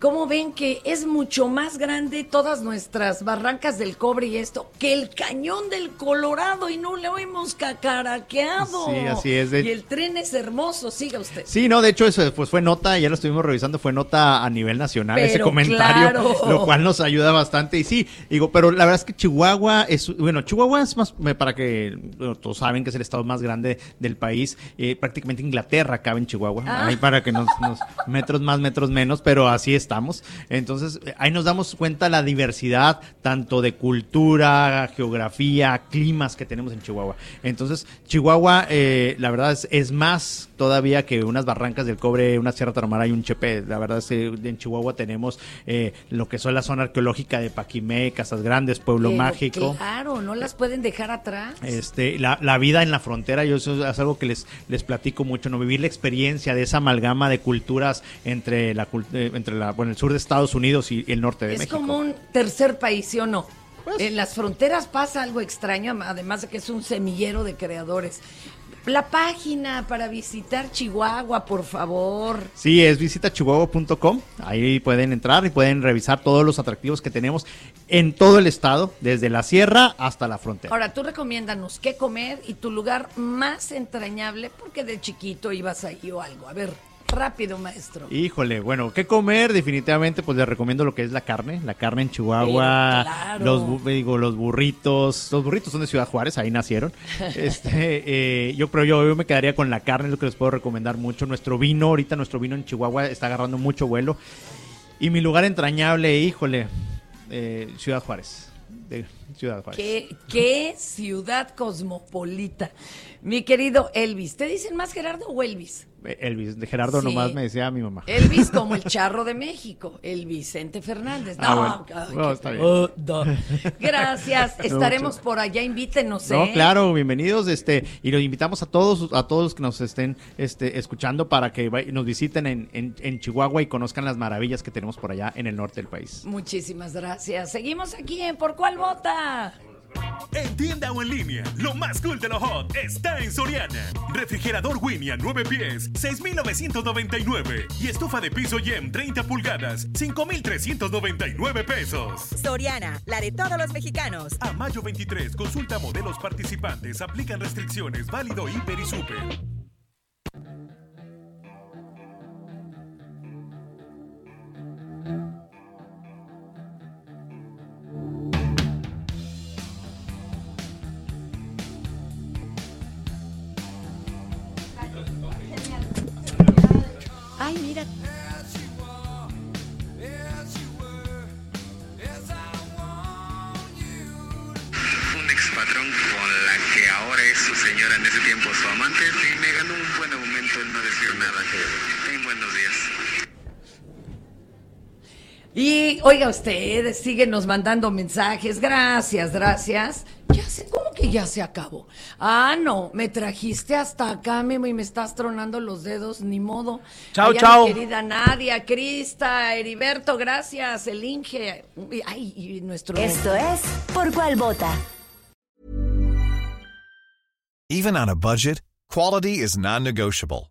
¿Cómo ven que es mucho más grande todas nuestras barrancas del cobre y esto que el cañón del Colorado y no lo hemos cacaraqueado? Sí, así es, de- Y el tren es hermoso, siga usted. Sí, no, de hecho eso pues fue nota, ya lo estuvimos revisando, fue nota a nivel nacional ese comentario, claro. lo cual nos ayuda bastante y sí, digo, pero la verdad es que Chihuahua es, bueno, Chihuahua es más, eh, para que bueno, todos saben que es el estado más grande del país, eh, prácticamente Inglaterra cabe en Chihuahua, Ah. ahí para que nos, nos metros más, metros menos, pero así estamos, entonces ahí nos damos cuenta la diversidad tanto de cultura, geografía, climas que tenemos en Chihuahua, entonces Chihuahua, eh, la verdad es, es más todavía que unas barrancas del cobre, una Sierra Tarahumara y un Chepe. La verdad es que en Chihuahua tenemos eh, lo que son la zona arqueológica de Paquimé, Casas Grandes, Pueblo Pero Mágico. Claro, no las pueden dejar atrás. Este, la, la vida en la frontera, yo eso es algo que les, les platico mucho, ¿no? Vivir la experiencia de esa amalgama de culturas entre la, eh, entre la, bueno, el sur de Estados Unidos y el norte de Es México. como un tercer país, ¿sí o no? en las fronteras pasa algo extraño, además de que es un semillero de creadores. La página para visitar Chihuahua, por favor. Sí, es visitachihuahua.com. Ahí pueden entrar y pueden revisar todos los atractivos que tenemos en todo el estado, desde la sierra hasta la frontera. Ahora, tú recomiéndanos qué comer y tu lugar más entrañable, porque de chiquito ibas ahí o algo. A ver, rápido, maestro. Híjole, bueno, ¿qué comer? Definitivamente, pues les recomiendo lo que es la carne, la carne en Chihuahua, claro. los, digo, los burritos, los burritos son de Ciudad Juárez, ahí nacieron. este, eh, yo pero yo, yo me quedaría con la carne, es lo que les puedo recomendar mucho. Nuestro vino, ahorita nuestro vino en Chihuahua está agarrando mucho vuelo. Y mi lugar entrañable, híjole, eh, Ciudad Juárez, de Ciudad Juárez. ¿Qué, qué ciudad cosmopolita. Mi querido Elvis, ¿te dicen más Gerardo o Elvis? Elvis, Gerardo Sí. nomás me decía mi mamá. Elvis como el charro de México, el Vicente Fernández. No, Ah, bueno. ay, No, está bien. puto. Gracias, estaremos por allá, invítenos, ¿eh? No, claro, bienvenidos, este, y los invitamos a todos, a todos los que nos estén, este, escuchando para que nos visiten en, en, en Chihuahua y conozcan las maravillas que tenemos por allá en el norte del país. Muchísimas gracias. Seguimos aquí en Por Cuál Vota. En tienda o en línea, lo más cool de lo hot está en Soriana. Refrigerador Winnie a 9 pies, 6,999. Y estufa de piso Yem 30 pulgadas, 5,399 pesos. Soriana, la de todos los mexicanos. A mayo 23, consulta modelos participantes, aplican restricciones, válido hiper y super. Y oiga usted, síguenos mandando mensajes. Gracias, gracias. Ya sé, ¿cómo que ya se acabó? Ah, no, me trajiste hasta acá, Memo, y me estás tronando los dedos, ni modo. Chao, Allá, chao. mi querida Nadia, Crista, Heriberto, gracias, el Inge. Ay, y nuestro. Esto es Por Cuál Vota. Even on a budget, quality is non-negotiable.